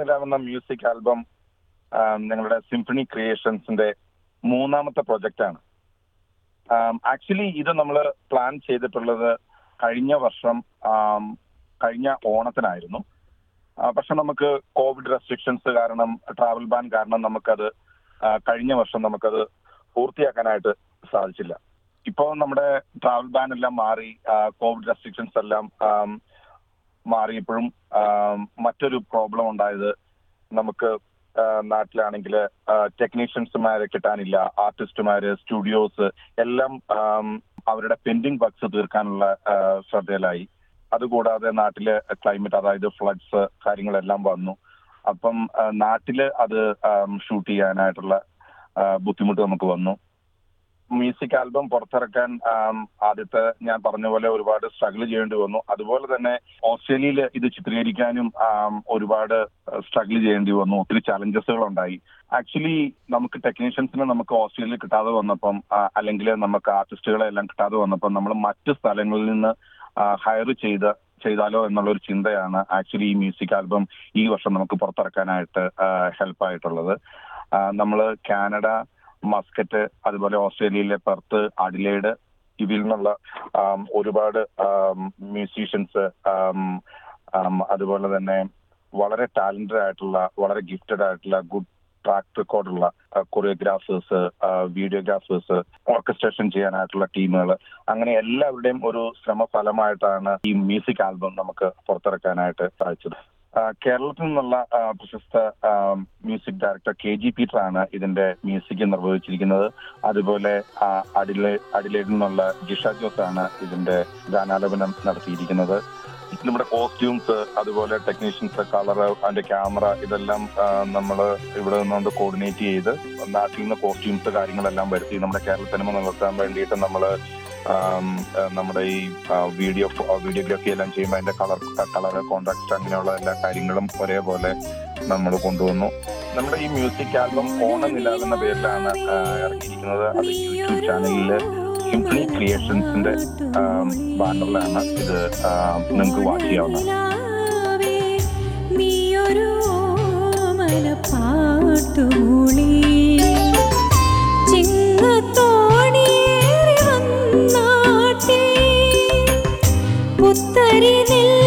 നിലാവെന്ന music album ഞങ്ങളുടെ symphony ക്രിയേഷൻസിന്റെ മൂന്നാമത്തെ പ്രൊജക്റ്റ് ആണ് ആക്ച്വലി ഇത് നമ്മൾ പ്ലാൻ ചെയ്തിട്ടുള്ളത് കഴിഞ്ഞ വർഷം കഴിഞ്ഞ ഓണത്തിനായിരുന്നു. പക്ഷെ നമുക്ക് കോവിഡ് റെസ്ട്രിക്ഷൻസ് കാരണം ട്രാവൽ ബാൻ കാരണം നമുക്കത് കഴിഞ്ഞ വർഷം നമുക്കത് പൂർത്തിയാക്കാനായിട്ട് സാധിച്ചില്ല. ഇപ്പോൾ നമ്മുടെ ട്രാവൽ ബാൻ എല്ലാം മാറി കോവിഡ് റെസ്ട്രിക്ഷൻസ് എല്ലാം മാറിയപ്പോഴും മറ്റൊരു പ്രോബ്ലം ഉണ്ടായത് നമുക്ക് നാട്ടിലാണെങ്കിൽ ടെക്നീഷ്യൻസുമാരെ കിട്ടാനില്ല ആർട്ടിസ്റ്റുമാര് സ്റ്റുഡിയോസ് എല്ലാം അവരുടെ പെൻഡിങ് വർക്ക്സ് തീർക്കാനുള്ള ശ്രദ്ധയിലായി. അതുകൂടാതെ നാട്ടിലെ ക്ലൈമറ്റ് അതായത് ഫ്ലഡ്സ് കാര്യങ്ങളെല്ലാം വന്നു. അപ്പം നാട്ടിൽ അത് ഷൂട്ട് ചെയ്യാനായിട്ടുള്ള ബുദ്ധിമുട്ട് നമുക്ക് വന്നു. മ്യൂസിക് ആൽബം പുറത്തിറക്കാൻ ആദ്യത്തെ ഞാൻ പറഞ്ഞ പോലെ ഒരുപാട് സ്ട്രഗിൾ ചെയ്യേണ്ടി വന്നു. അതുപോലെ തന്നെ ഓസ്ട്രേലിയയിൽ ഇത് ചിത്രീകരിക്കാനും ഒരുപാട് സ്ട്രഗിൾ ചെയ്യേണ്ടി വന്നു. ഒത്തിരി ചലഞ്ചസുകൾ ഉണ്ടായി ആക്ച്വലി നമുക്ക് ടെക്നീഷ്യൻസിനെ നമുക്ക് ഓസ്ട്രേലിയയിൽ കിട്ടാതെ വന്നപ്പം അല്ലെങ്കിൽ നമുക്ക് ആർട്ടിസ്റ്റുകളെ എല്ലാം കിട്ടാതെ വന്നപ്പം നമ്മൾ മറ്റ് സ്ഥലങ്ങളിൽ നിന്ന് ഹയർ ചെയ്ത് ചെയ്താലോ എന്നുള്ള ഒരു ചിന്തയാണ് ആക്ച്വലി ഈ മ്യൂസിക് ആൽബം ഈ വർഷം നമുക്ക് പുറത്തിറക്കാനായിട്ട് ഹെൽപ്പായിട്ടുള്ളത്. നമ്മൾ കാനഡ മസ്കറ്റ് അതുപോലെ ഓസ്ട്രേലിയയിലെ പെർത്ത് അഡിലേഡ് ഇതിൽ നിന്നുള്ള ഒരുപാട് മ്യൂസീഷ്യൻസ് അതുപോലെ തന്നെ വളരെ ടാലന്റഡ് ആയിട്ടുള്ള വളരെ ഗിഫ്റ്റഡ് ആയിട്ടുള്ള ഗുഡ് ട്രാക്ക് റെക്കോർഡുള്ള കൊറിയോഗ്രാഫേഴ്സ് വീഡിയോഗ്രാഫേഴ്സ് ഓർക്കസ്ട്രേഷൻ ചെയ്യാനായിട്ടുള്ള ടീമുകൾ അങ്ങനെ എല്ലാവരുടെയും ഒരു ശ്രമഫലമായിട്ടാണ് ഈ മ്യൂസിക് ആൽബം നമുക്ക് പുറത്തിറക്കാനായിട്ട് സാധിച്ചത്. കേരളത്തിൽ നിന്നുള്ള പ്രശസ്ത music director K G Peter ആണ് ഇതിന്റെ മ്യൂസിക് നിർവഹിച്ചിരിക്കുന്നത്. അതുപോലെ അഡിലെ അഡിലേഡിൽ നിന്നുള്ള ജിഷ ജോസ് ആണ് ഇതിന്റെ ഗാനാലോപനം നടത്തിയിരിക്കുന്നത്. നമ്മുടെ കോസ്റ്റ്യൂംസ് അതുപോലെ ടെക്നീഷ്യൻസ് കളർ അതിന്റെ ക്യാമറ ഇതെല്ലാം നമ്മൾ ഇവിടെ നിന്നുകൊണ്ട് കോർഡിനേറ്റ് ചെയ്ത് നാട്ടിൽ നിന്ന് കോസ്റ്റ്യൂംസ് കാര്യങ്ങളെല്ലാം വരുത്തി നമ്മുടെ കേരള സിനിമ നിലനിർത്താൻ വേണ്ടിയിട്ട് നമ്മൾ നമ്മുടെ ഈ വീഡിയോ വീഡിയോഗ്രാഫി എല്ലാം ചെയ്യുമ്പോൾ അതിന്റെ കളർ കളർ കോൺട്രാക്ട് അങ്ങനെയുള്ള എല്ലാ കാര്യങ്ങളും ഒരേപോലെ നമ്മൾ കൊണ്ടുവന്നു. നമ്മുടെ ഈ മ്യൂസിക് ആൽബം ഓണം എന്ന പേരിലാണ് ഇറങ്ങിയിരിക്കുന്നത്. അത് യൂട്യൂബ് ചാനലിൽ സിംപ്ലി ക്രിയേഷൻസിന്റെ ബാനറിലാണ് ഇത് നിങ്ങൾക്ക് വാച്ച് ചെയ്യാവുന്നത്. നിലാവേ, கரி நெல்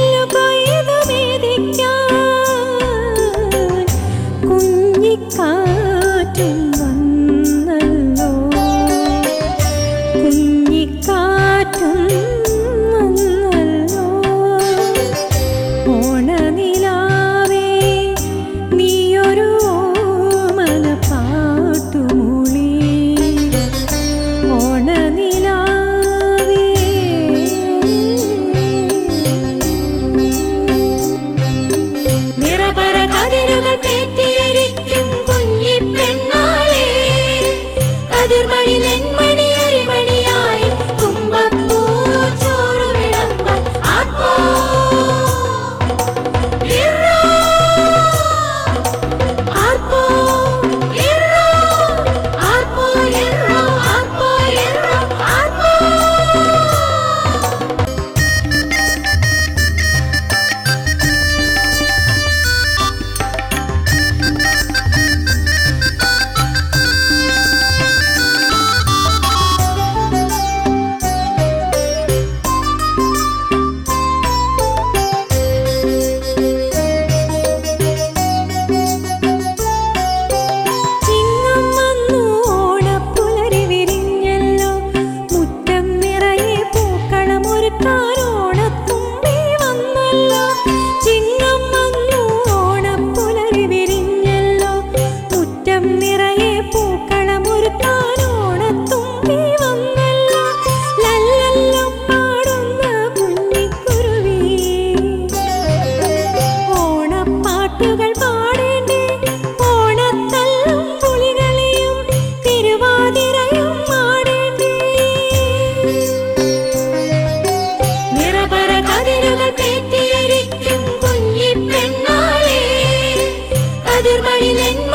அதிர்மணி நெஞ்சு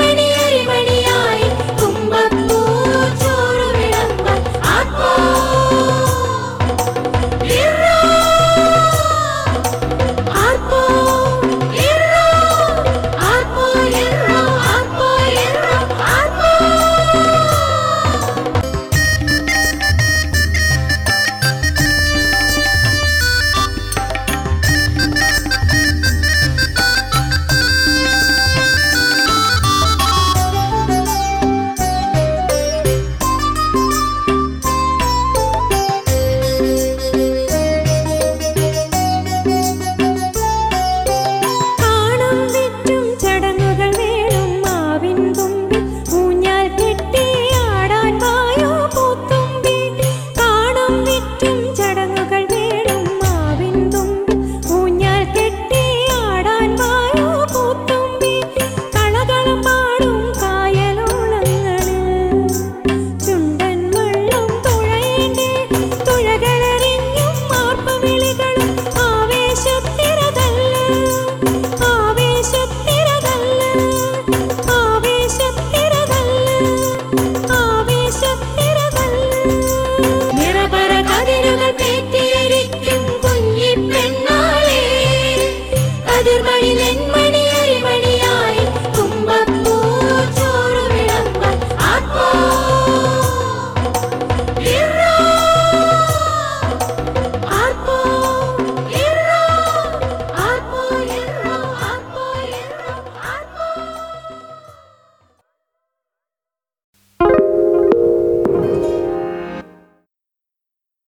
lên my